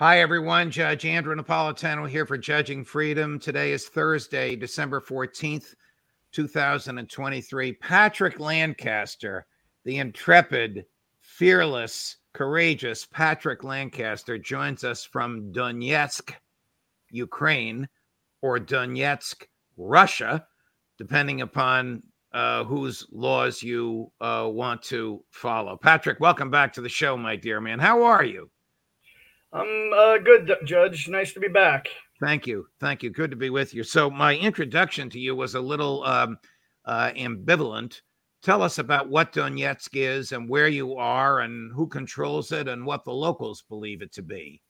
Hi, everyone. Judge Andrew Napolitano here for Judging Freedom. Today is Thursday, December 14th, 2023. Patrick Lancaster, the intrepid, fearless, courageous Patrick Lancaster, joins us from Donetsk, Ukraine, or Donetsk, Russia, depending upon uh, whose laws you uh, want to follow. Patrick, welcome back to the show, my dear man. How are you? I'm uh, good, Judge. Nice to be back. Thank you. Thank you. Good to be with you. So, my introduction to you was a little um, uh, ambivalent. Tell us about what Donetsk is and where you are and who controls it and what the locals believe it to be.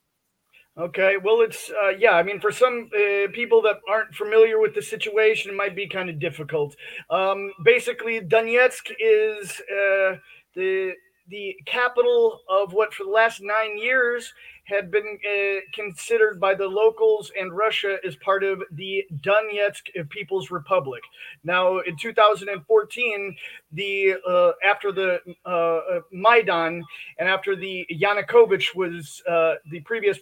Okay, well, it's uh, yeah. I mean, for some uh, people that aren't familiar with the situation, it might be kind of difficult. Um, basically, Donetsk is uh, the the capital of what, for the last nine years, had been uh, considered by the locals and Russia as part of the Donetsk People's Republic. Now, in 2014, the uh, after the uh, uh Maidan and after the Yanukovych was uh, the previous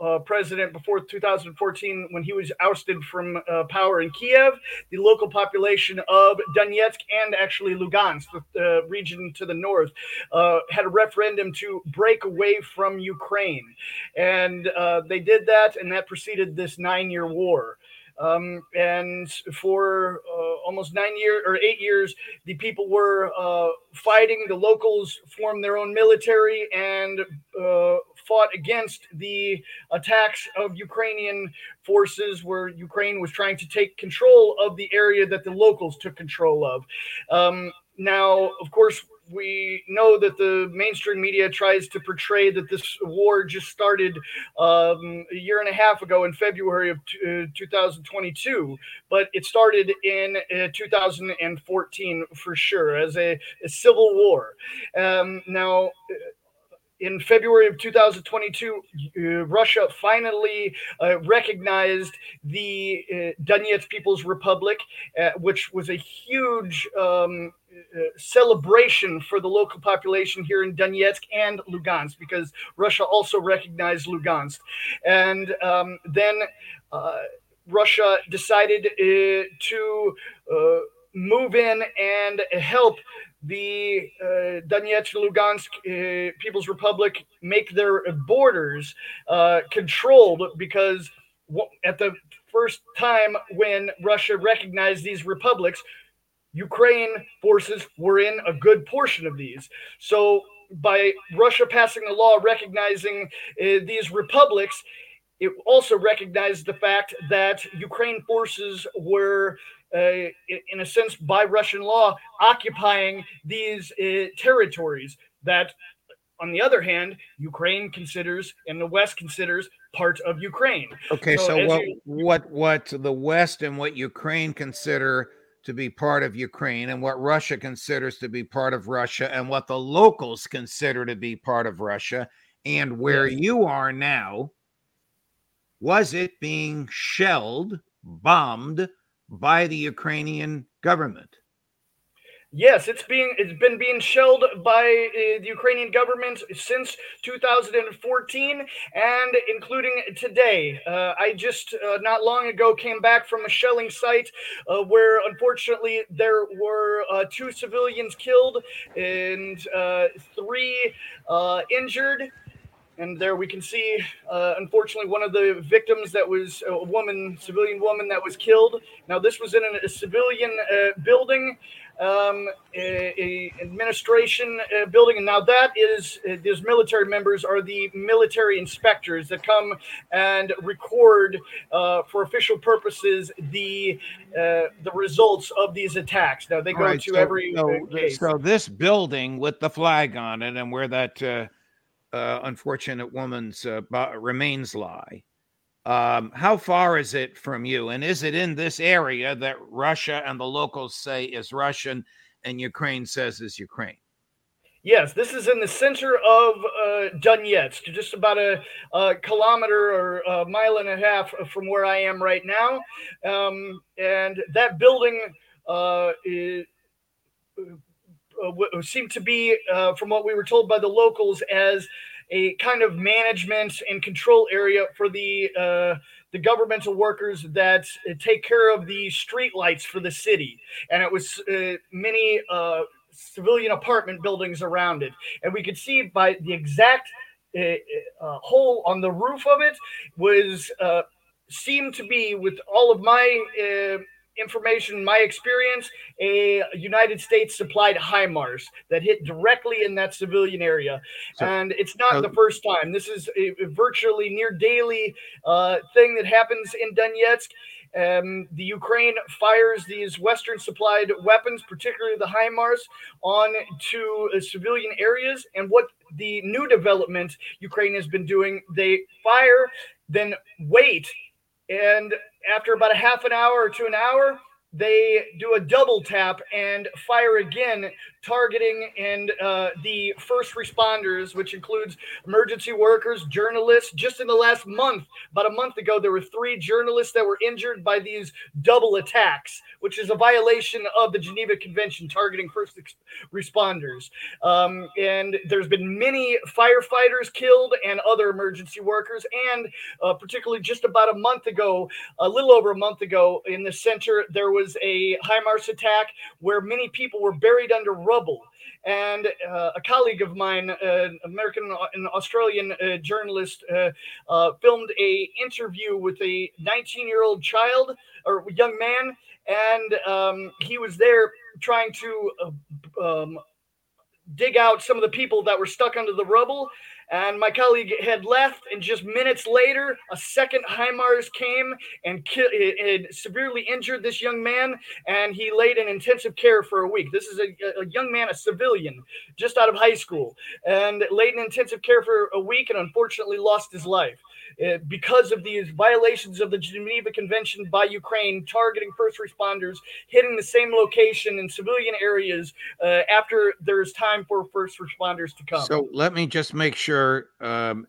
uh, president before 2014 when he was ousted from uh, power in Kiev. The local population of Donetsk and actually Lugansk, the uh, region to the north, uh, had a referendum to break away from Ukraine. And uh, they did that, and that preceded this nine year war. Um, and for uh, almost nine years or eight years, the people were uh, fighting. The locals formed their own military and uh, fought against the attacks of Ukrainian forces, where Ukraine was trying to take control of the area that the locals took control of. Um, now, of course, we know that the mainstream media tries to portray that this war just started um, a year and a half ago in February of t- uh, 2022, but it started in uh, 2014 for sure as a, a civil war. Um, now, in February of 2022, uh, Russia finally uh, recognized the uh, Donetsk People's Republic, uh, which was a huge um, uh, celebration for the local population here in Donetsk and Lugansk, because Russia also recognized Lugansk. And um, then uh, Russia decided to move in and help the uh, Donetsk Lugansk uh, People's Republic make their borders uh, controlled because at the first time when Russia recognized these republics, Ukraine forces were in a good portion of these. So by Russia passing a law recognizing uh, these republics, it also recognized the fact that Ukraine forces were uh, in a sense, by Russian law, occupying these uh, territories that, on the other hand, Ukraine considers and the West considers part of Ukraine. Okay, so, so what, you, what what the West and what Ukraine consider to be part of Ukraine, and what Russia considers to be part of Russia, and what the locals consider to be part of Russia, and where you are now, was it being shelled, bombed? By the Ukrainian government. Yes, it's being it's been being shelled by uh, the Ukrainian government since 2014, and including today. Uh, I just uh, not long ago came back from a shelling site uh, where, unfortunately, there were uh, two civilians killed and uh, three injured. And there we can see, unfortunately, one of the victims that was a woman, civilian woman that was killed. Now, this was in a, civilian building um, a, a administration uh, building, and now that is uh, those military members are the military inspectors that come and record uh, for official purposes the uh, the results of these attacks. Now they go right, to so, every so, so, this building with the flag on it, and where that uh, uh, unfortunate woman's remains lie. Um, how far is it from you? And is it in this area that Russia and the locals say is Russian and Ukraine says is Ukraine? Yes, this is in the center of uh, Donetsk, just about a, a, kilometer or a mile and a half from where I am right now. Um, and that building uh, is, uh, seemed to be, uh, from what we were told by the locals, as a kind of management and control area for the uh, the governmental workers that uh, take care of the street lights for the city, and it was uh, many uh, civilian apartment buildings around it, and we could see by the exact uh, uh, hole on the roof of it was seemed to be with all of my information, my experience, a United States supplied HIMARS that hit directly in that civilian area. So, and it's not uh, the first time. This is a, a virtually near daily uh, thing that happens in Donetsk. Um, the Ukraine fires these Western supplied weapons, particularly the HIMARS, on to uh, civilian areas. And what the new development Ukraine has been doing, they fire, then wait, and after about a half an hour or to an hour, they do a double tap and fire again, targeting and uh, the first responders, which includes emergency workers, journalists. Just in the last month, about a month ago, there were three journalists that were injured by these double attacks, which is a violation of the Geneva Convention targeting first responders. Um, and there's been many firefighters killed and other emergency workers, and uh, particularly just about a month ago, a little over a month ago, in the center there was a HIMARS attack where many people were buried under And uh, a colleague of mine, uh, American and Australian uh, journalist, uh, uh, filmed a interview with a 19-year-old child or young man, and um, he was there trying to uh, um, dig out some of the people that were stuck under the rubble. And my colleague had left and just minutes later a second HIMARS came and ki- it, severely injured this young man and he laid in intensive care for a week. This is a, a young man a civilian just out of high school and laid in intensive care for a week and unfortunately lost his life because of these violations of the Geneva Convention by Ukraine, targeting first responders, hitting the same location in civilian areas uh, after there's time for first responders to come. So let me just make sure, um,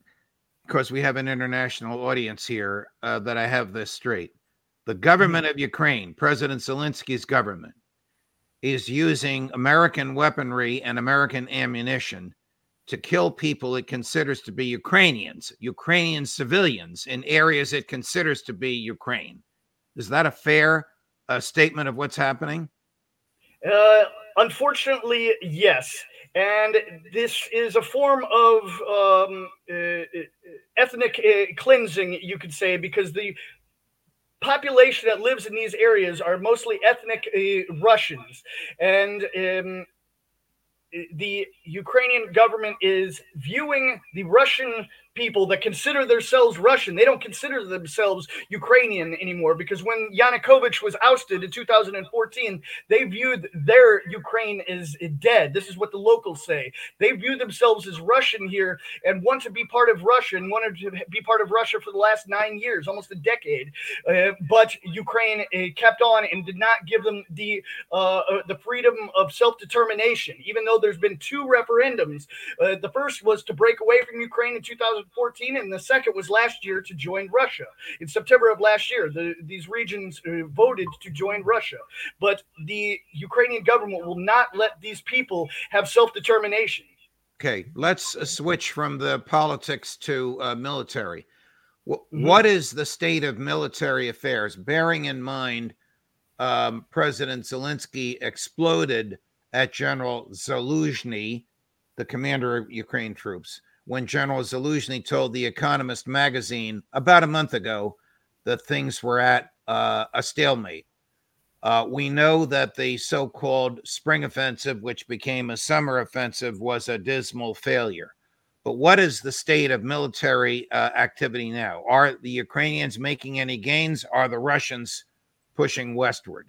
because we have an international audience here, uh, that I have this straight. The government mm-hmm. of Ukraine, President Zelensky's government, is using American weaponry and American ammunition to kill people it considers to be Ukrainians, Ukrainian civilians in areas it considers to be Ukraine. Is that a fair uh, statement of what's happening? Uh, unfortunately, yes. And this is a form of um, uh, ethnic uh, cleansing, you could say, because the population that lives in these areas are mostly ethnic uh, Russians. And um, the Ukrainian government is viewing the Russian people that consider themselves Russian. They don't consider themselves Ukrainian anymore because when Yanukovych was ousted in 2014, they viewed their Ukraine as dead. This is what the locals say. They view themselves as Russian here and want to be part of Russia and wanted to be part of Russia for the last nine years, almost a decade. Uh, but Ukraine uh, kept on and did not give them the uh, uh the freedom of self determination, even though there's been two referendums. Uh, the first was to break away from Ukraine in 2000. 2014, and the second was last year to join Russia. In September of last year, the, these regions uh, voted to join Russia. But the Ukrainian government will not let these people have self determination. Okay, let's uh, switch from the politics to uh, military. W- mm-hmm. What is the state of military affairs, bearing in mind um, President Zelensky exploded at General Zaluzhny, the commander of Ukraine troops, when General Zaluzhny told The Economist magazine about a month ago that things were at uh, a stalemate. Uh, we know that the so called spring offensive, which became a summer offensive, was a dismal failure. But what is the state of military uh, activity now? Are the Ukrainians making any gains? Are the Russians pushing westward?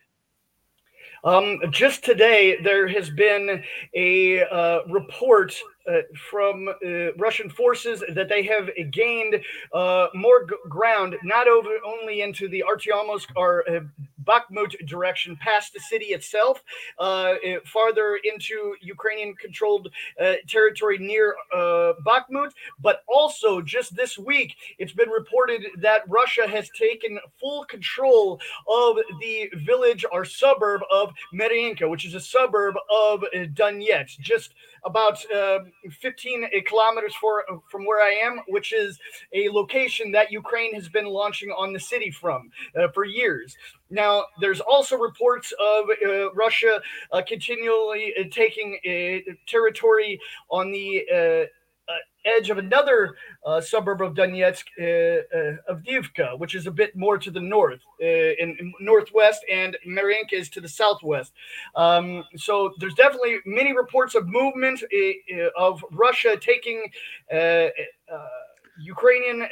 Um, just today, there has been a uh, report uh, from uh, Russian forces that they have gained uh, more g- ground, not over only into the Artyomsk or uh, Bakhmut direction, past the city itself, uh, farther into Ukrainian-controlled territory near Bakhmut, but also just this week, it's been reported that Russia has taken full control of the village or suburb of Mariinka, which is a suburb of Donetsk, just about uh, 15 kilometers for, from where I am, which is a location that Ukraine has been launching on the city from uh, for years. Now, there's also reports of uh, Russia uh, continually uh, taking uh, territory on the edge of another uh, suburb of Donetsk, uh, uh, Avdiivka, which is a bit more to the north, uh, in, in, northwest, and Mariinka is to the southwest. Um, so there's definitely many reports of movement uh, of Russia taking Ukrainian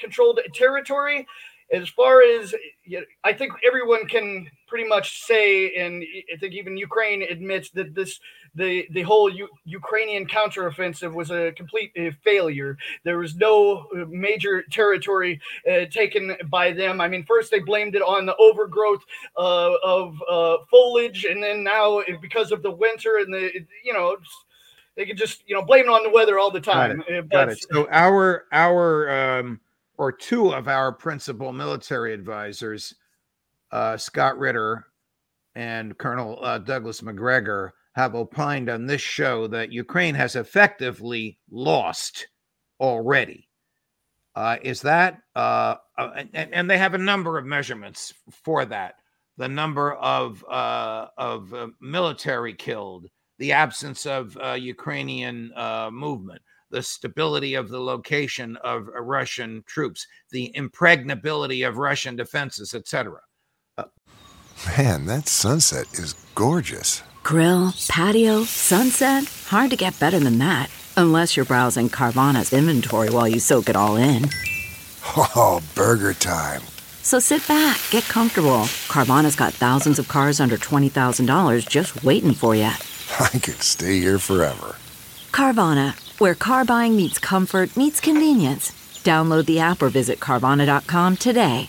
controlled territory. As far as you know, I think everyone can pretty much say, and I think even Ukraine admits that this the the whole U- Ukrainian counteroffensive was a complete uh, failure. There was no uh, major territory uh, taken by them. I mean, first they blamed it on the overgrowth uh, of uh, foliage, and then now because of the winter and the you know. They could just, you know, blame it on the weather all the time. Got it. Got it. So our our um, or two of our principal military advisors, uh, Scott Ritter and Colonel uh, Douglas Macgregor, have opined on this show that Ukraine has effectively lost already. Uh, is that, uh, uh, and, and, they have a number of measurements for that the number of, uh, of uh, military killed, the absence of uh, Ukrainian movement, the stability of the location of uh, Russian troops, the impregnability of Russian defenses, etc. Uh, man, that sunset is gorgeous. Grill, patio, sunset. Hard to get better than that. Unless you're browsing Carvana's inventory while you soak it all in. Oh, burger time. So sit back, get comfortable. Carvana's got thousands of cars under $20,000 just waiting for you. I could stay here forever. Carvana, where car buying meets comfort, meets convenience. Download the app or visit Carvana.com today.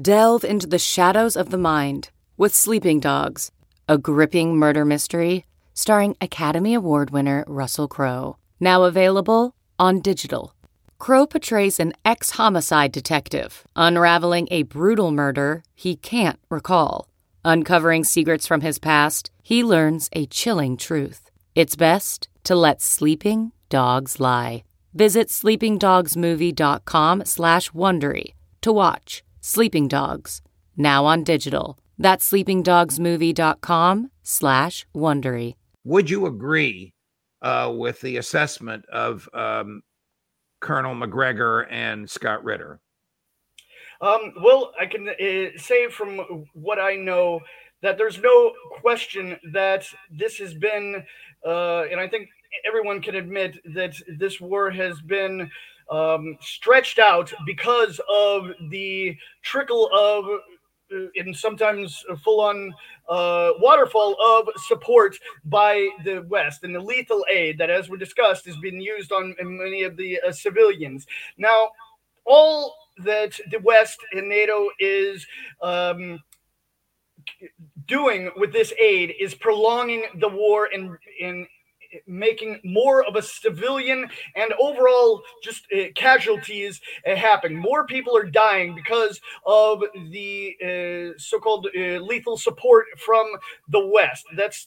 Delve into the shadows of the mind with Sleeping Dogs, a gripping murder mystery starring Academy Award winner Russell Crowe. Now available on digital. Crowe portrays an ex homicide detective unraveling a brutal murder he can't recall. Uncovering secrets from his past, he learns a chilling truth. It's best to let sleeping dogs lie. Visit sleepingdogsmovie.com slash Wondery to watch Sleeping Dogs, now on digital. That's sleepingdogsmovie.com slash Wondery. Would you agree uh, with the assessment of um, Colonel Macgregor and Scott Ritter? Um, well, I can uh, say from what I know that there's no question that this has been, uh, and I think everyone can admit that this war has been um, stretched out because of the trickle of uh, and sometimes full on uh, waterfall of support by the West and the lethal aid that, as we discussed, has been used on many of the uh, civilians. Now, all that the West and NATO is um, doing with this aid is prolonging the war and in making more of a civilian and overall just uh, casualties uh, happen. More people are dying because of the uh, so-called uh, lethal support from the West. That's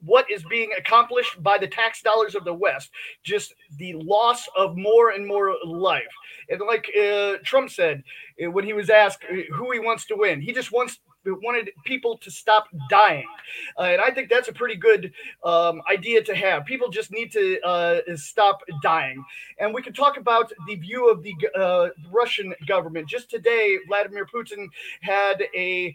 what is being accomplished by the tax dollars of the West. Just the loss of more and more life. And like uh, Trump said uh, when he was asked who he wants to win, he just wants wanted people to stop dying. Uh, and I think that's a pretty good um, idea to have. People just need to uh, stop dying. And we can talk about the view of the uh, Russian government. Just today, Vladimir Putin had a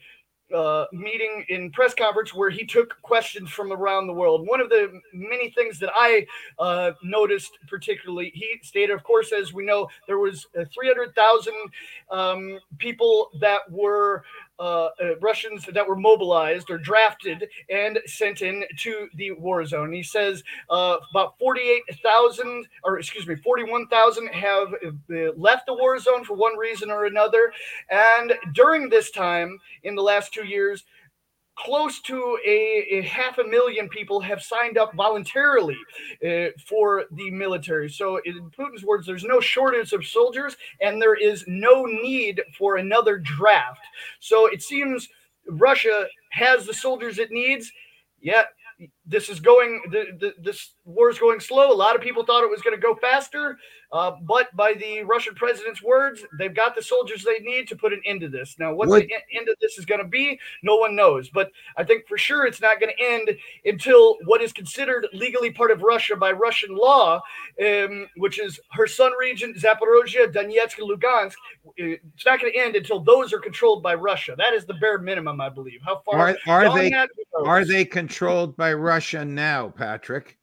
uh, meeting in press conference where he took questions from around the world. One of the many things that I uh, noticed particularly, he stated, of course, as we know, there was uh, 300,000 um, people that were uh, uh, Russians that were mobilized or drafted and sent in to the war zone. He says uh, about 48,000, or excuse me, 41,000 have uh, left the war zone for one reason or another. And during this time, in the last two years, close to a, a, half a million people have signed up voluntarily uh, for the military. So, in Putin's words, there's no shortage of soldiers and there is no need for another draft. So, it seems Russia has the soldiers it needs, yet this is going the, the, this war is going slow. A lot of people thought it was going to go faster, uh, but by the Russian president's words, they've got the soldiers they need to put an end to this. Now, what, what? the end of this is going to be, no one knows. But I think for sure it's not going to end until what is considered legally part of Russia by Russian law, um, which is Kherson region, Zaporozhye, Donetsk, Lugansk. It's not going to end until those are controlled by Russia. That is the bare minimum, I believe. How far are, are they? Are they controlled by Russia now, Patrick?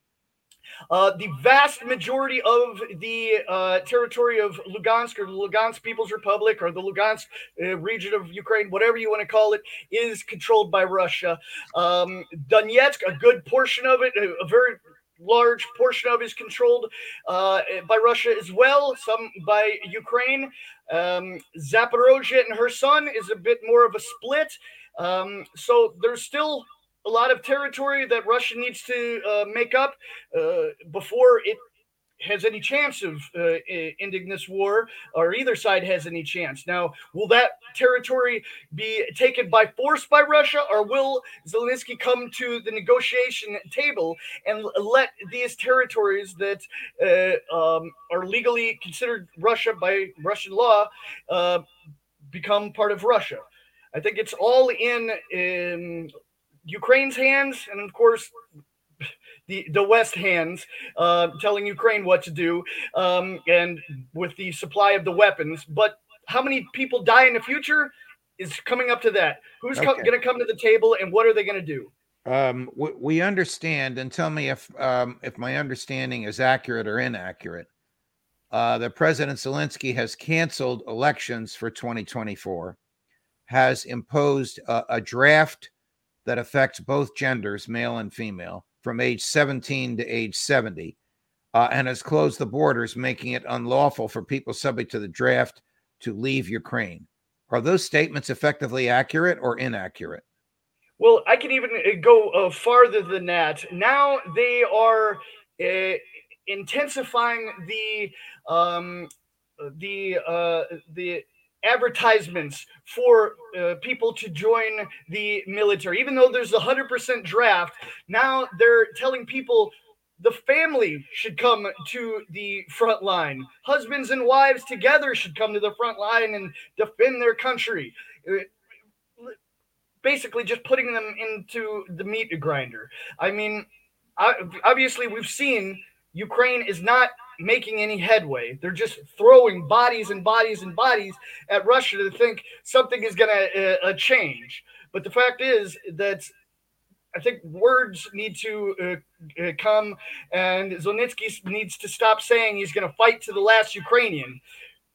Uh, the vast majority of the uh, territory of Lugansk or the Lugansk People's Republic or the Lugansk uh, region of Ukraine, whatever you want to call it, is controlled by Russia. Um, Donetsk, a good portion of it, a, a very large portion of it is controlled uh, by Russia as well, some by Ukraine. Um, Zaporozhye and Kherson is a bit more of a split. Um, so there's still a lot of territory that Russia needs to uh, make up uh, before it has any chance of uh, ending this war, or either side has any chance. Now, will that territory be taken by force by Russia, or will Zelensky come to the negotiation table and let these territories that uh, um, are legally considered Russia by Russian law uh, become part of Russia? I think it's all in, in Ukraine's hands, and of course, the the West hands, uh, telling Ukraine what to do, um, and with the supply of the weapons. But how many people die in the future is coming up to that. Who's okay. co- going to come to the table, and what are they going to do? Um, we, we, understand, and tell me if um, if my understanding is accurate or inaccurate. Uh, that President Zelensky has canceled elections for 2024, has imposed a, a draft that affects both genders, male and female, from age 17 to age 70, uh, and has closed the borders, making it unlawful for people subject to the draft to leave Ukraine. Are those statements effectively accurate or inaccurate? Well, I can even uh, go uh, farther than that. Now they are uh, intensifying the um, the uh, the advertisements for uh, people to join the military. Even though there's a 100% draft, now they're telling people the family should come to the front line. Husbands and wives together should come to the front line and defend their country. Uh, basically, just putting them into the meat grinder. I mean, obviously, we've seen Ukraine is not making any headway. They're just throwing bodies and bodies and bodies at Russia to think something is going to uh, uh, change. But the fact is that I think words need to uh, uh, come, and Zelensky needs to stop saying he's going to fight to the last Ukrainian,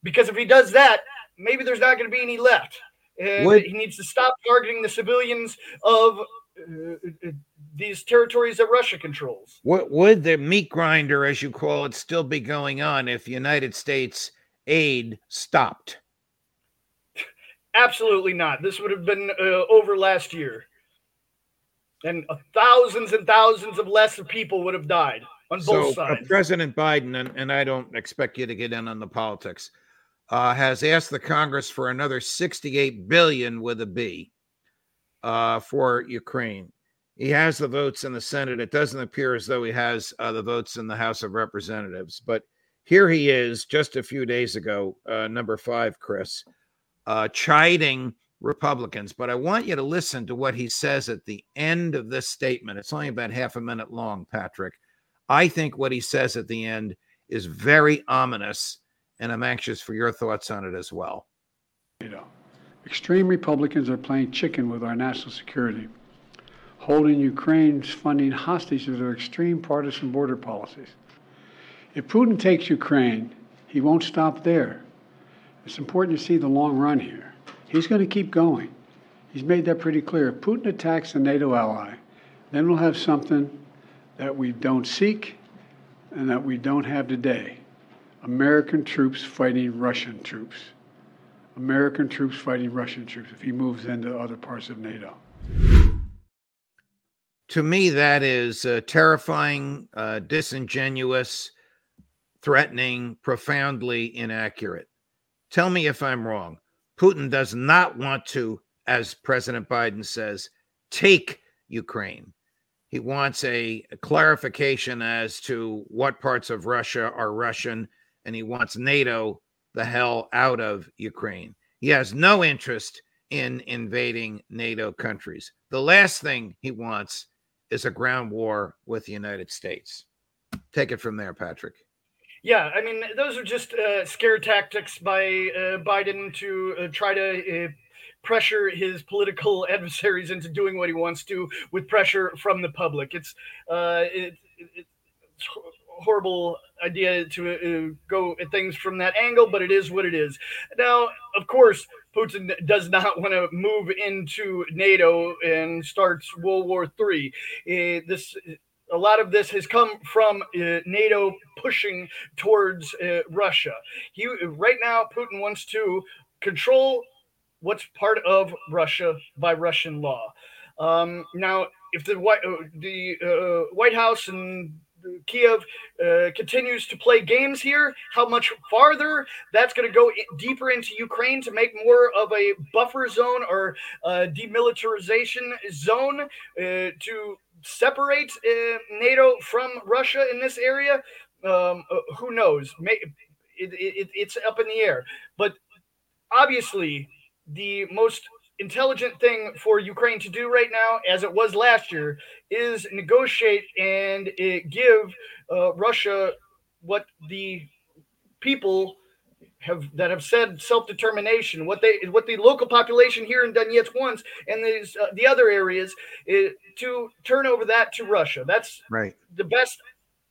because if he does that, maybe there's not going to be any left. And he needs to stop targeting the civilians of uh, uh, these territories that Russia controls. What would the meat grinder, as you call it, still be going on if United States aid stopped? Absolutely not. This would have been uh, over last year, and uh, thousands and thousands of less of people would have died. on so, both uh, sides. President Biden, and, and I don't expect you to get in on the politics, uh, has asked the Congress for another 68 billion with a B uh, for Ukraine. He has the votes in the Senate. It doesn't appear as though he has uh, the votes in the House of Representatives, but here he is just a few days ago, uh, number five, Chris, uh, chiding Republicans. But I want you to listen to what he says at the end of this statement. It's only about half a minute long, Patrick. I think what he says at the end is very ominous, and I'm anxious for your thoughts on it as well. You know, extreme Republicans are playing chicken with our national security, holding Ukraine's funding hostage to their extreme partisan border policies. If Putin takes Ukraine, he won't stop there. It's important to see the long run here. He's going to keep going. He's made that pretty clear. If Putin attacks a NATO ally, then we'll have something that we don't seek and that we don't have today American troops fighting Russian troops. American troops fighting Russian troops if he moves into other parts of NATO. To me, that is uh, terrifying, uh, disingenuous, threatening, profoundly inaccurate. Tell me if I'm wrong. Putin does not want to, as President Biden says, take Ukraine. He wants a, a, clarification as to what parts of Russia are Russian, and he wants NATO the hell out of Ukraine. He has no interest in invading NATO countries. The last thing he wants is a ground war with the United States. Take it from there, Patrick. Yeah, I mean, those are just uh, scare tactics by uh, Biden to uh, try to uh, pressure his political adversaries into doing what he wants to with pressure from the public. It's uh, it, it, it's horrible idea to uh, go at things from that angle, but it is what it is. Now, of course, Putin does not want to move into NATO and starts World War Three. Uh, this a lot of this has come from uh, NATO pushing towards uh, Russia. He right now Putin wants to control what's part of Russia by Russian law. Um, now, if the White uh, the uh, White House and Kiev uh, continues to play games here, how much farther that's going to go deeper into Ukraine to make more of a buffer zone or demilitarization zone uh, to separate uh, NATO from Russia in this area, um, uh, who knows? May, it, it, it's up in the air. But obviously, the most intelligent thing for Ukraine to do right now, as it was last year, is negotiate and uh, give uh, Russia what the people have that have said self-determination what they what the local population here in Donetsk wants and these uh, the other areas is to turn over that to Russia. That's right. the best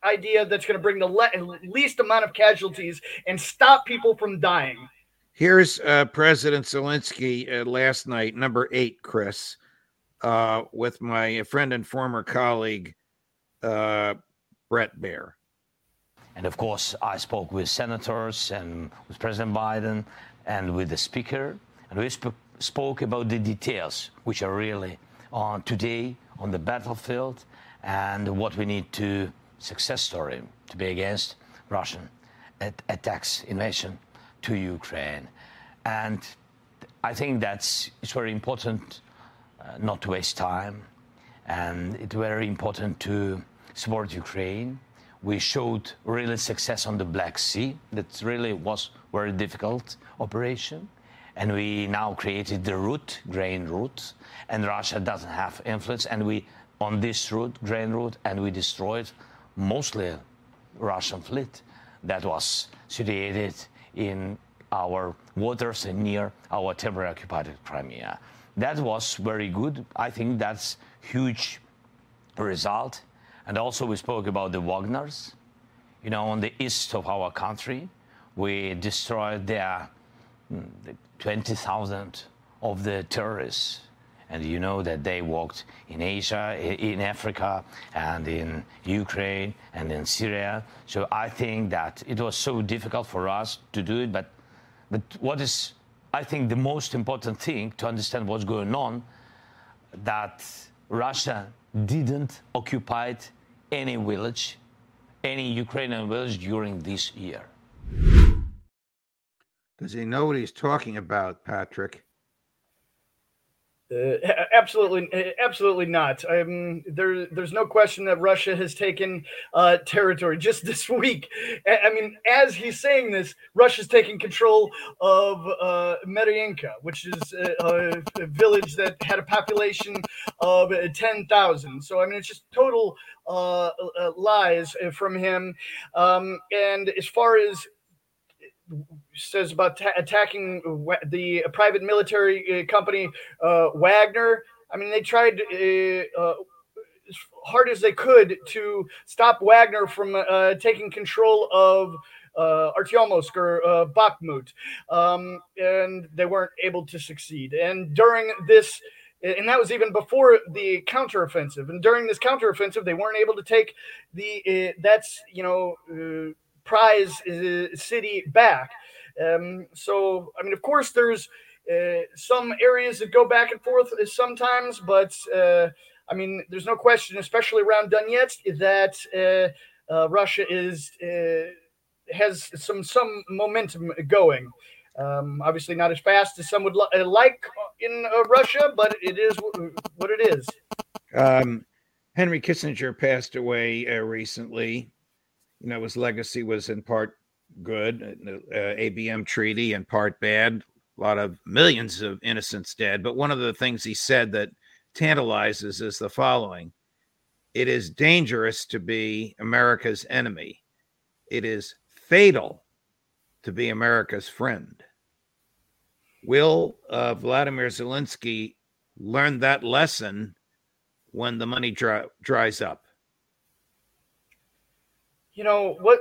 idea that's going to bring the le- least amount of casualties and stop people from dying here's uh, President Zelensky uh, last night number 8 Chris uh, with my friend and former colleague uh, Bret Baier and of course, I spoke with senators and with President Biden and with the speaker. And we sp- spoke about the details, which are really on today on the battlefield and what we need to success story to be against Russian at- attacks, invasion to Ukraine. And I think that's it's very important uh, not to waste time, and it's very important to support Ukraine we showed really success on the Black Sea. That really was very difficult operation. And we now created the route, grain route, and Russia doesn't have influence. And we, on this route, grain route, and we destroyed mostly Russian fleet that was situated in our waters and near our temporarily occupied Crimea. That was very good. I think that's huge result and also, we spoke about the Wagners. You know, on the east of our country, we destroyed their mm, 20,000 of the terrorists. And you know that they walked in Asia, in Africa, and in Ukraine, and in Syria. So I think that it was so difficult for us to do it. But, but what is, I think, the most important thing to understand what's going on, that Russia didn't occupy any village any Ukrainian village during this year. Does he know what he's talking about, Patrick? Uh, absolutely, absolutely not. Um, there, there's no question that Russia has taken uh, territory just this week. I mean, as he's saying this, Russia's taking control of uh, which is a, a, village that had a population of uh, 10,000. So, I mean, it's just total uh, uh, lies from him. Um, and as far as says about ta- attacking the private military uh, company uh, Wagner. I mean, they tried uh, uh, as hard as they could to stop Wagner from uh, taking control of uh, Artyomsk or uh, Bakhmut, um, and they weren't able to succeed. And during this, and that was even before the counteroffensive. And during this counteroffensive, they weren't able to take the that's you know prize city back. Um, so, I mean, of course, there's uh, some areas that go back and forth sometimes, but uh, I mean, there's no question, especially around Donetsk, that uh, uh Russia is uh, has some some momentum going. Um, obviously, not as fast as some would li- uh, like in Russia, but it is what it is. Um, Henry Kissinger passed away recently. You know, his legacy was in part good, uh, ABM treaty, and part bad. A lot of millions of innocents dead. But one of the things he said that tantalizes is the following It is dangerous to be America's enemy, it is fatal to be America's friend. Will uh, Vladimir Zelensky learn that lesson when the money dry, dries up? you know what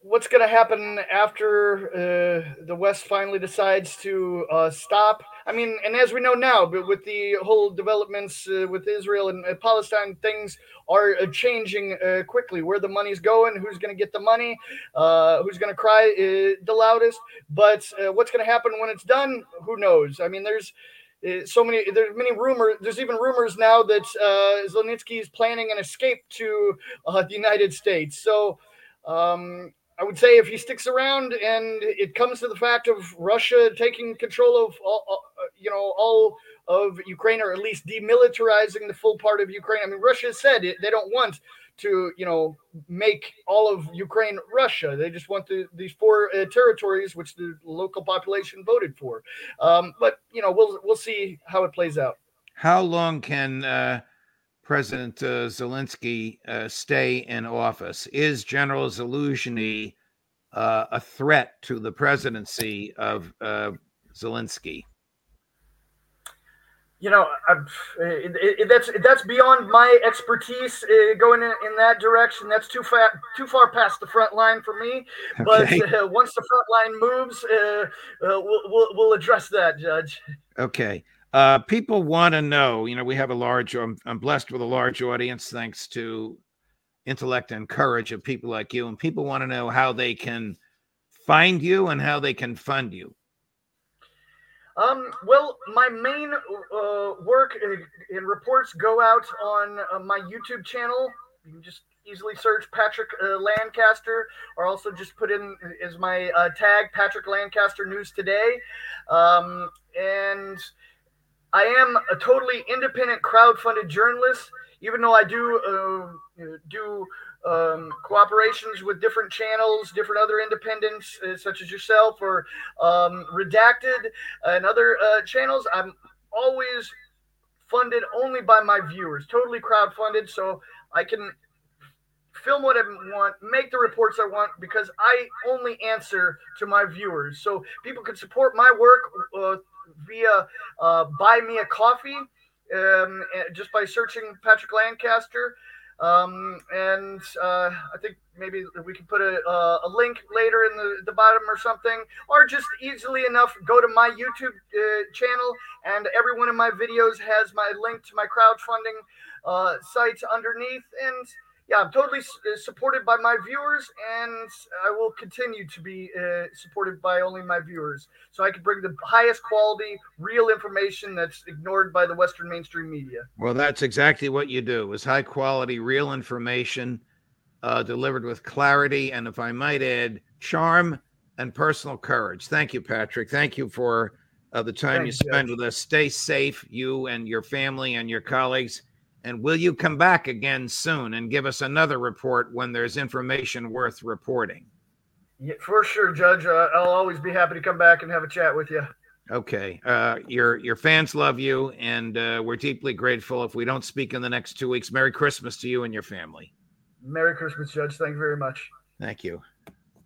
what's going to happen after uh, the West finally decides to uh, stop. I mean, and as we know now, but with the whole developments uh, with Israel and uh, Palestine, things are uh, changing uh, quickly. Where the money's going, who's going to get the money, who's going to cry the loudest. But what's going to happen when it's done? Who knows? I mean, there's so many there's many rumors there's even rumors now that uh, Zelensky is planning an escape to uh, the United States so um, I would say if he sticks around and it comes to the fact of Russia taking control of all, uh, you know all of Ukraine or at least demilitarizing the full part of Ukraine I mean Russia said it, they don't want to you know make all of Ukraine Russia. They just want the, these four uh, territories which the local population voted for. Um, but you know we'll we'll see how it plays out. How long can uh, President uh, Zelensky uh, stay in office? Is General Zaluzhny uh, a threat to the presidency of uh, Zelensky? you know, it, it, that's that's beyond my expertise uh, going in, in, that direction. That's too far too far past the front line for me. But okay. uh, once the front line moves, uh, we'll, we'll, we'll address that, Judge. Okay. Uh, people want to know. You know, we have a large. I'm, I'm blessed with a large audience thanks to intellect and courage of people like you, and people want to know how they can find you and how they can fund you. Um, well, my main uh, work and reports go out on uh, my YouTube channel. You can just easily search Patrick uh, Lancaster, or also just put in as my uh, tag Patrick Lancaster News Today. Um, and I am a totally independent, crowd-funded journalist. Even though I do uh, do um, cooperations with different channels, different other independents, uh, such as yourself or um, Redacted and other uh, channels. I'm always funded only by my viewers, totally crowd funded, so I can film what I want, make the reports I want because I only answer to my viewers. So people can support my work uh, via uh, Buy Me a Coffee um, just by searching Patrick Lancaster. Um, and uh, I think maybe we can put a, a link later in the, the bottom or something, or just easily enough go to my YouTube uh, channel, and every one of my videos has my link to my crowdfunding uh, site underneath. And yeah, I'm totally uh, supported by my viewers, and I will continue to be uh, supported by only my viewers, so I can bring the highest quality, real information that's ignored by the Western mainstream media. Well, that's exactly what you do: is high quality, real information uh, delivered with clarity and, if I might add, charm and personal courage. Thank you, Patrick. Thank you for uh, the time Thanks, you spend with us. Stay safe, you and your family and your colleagues. And will you come back again soon and give us another report when there's information worth reporting? Yeah, for sure, Judge. Uh, I'll always be happy to come back and have a chat with you. Okay. Uh, your your fans love you, and uh, we're deeply grateful. If we don't speak in the next two weeks, Merry Christmas to you and your family. Merry Christmas, Judge. Thank you very much. Thank you.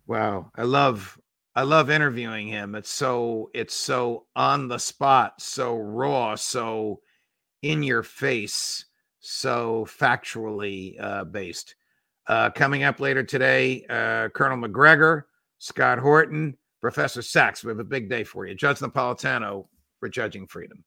Wow, I love I love interviewing him. It's so it's so on the spot, so raw, so in your face so factually uh, based. Uh, coming up later today, uh, Colonel Macgregor, Scott Horton, Professor Sachs. We have a big day for you. Judge Napolitano for Judging Freedom.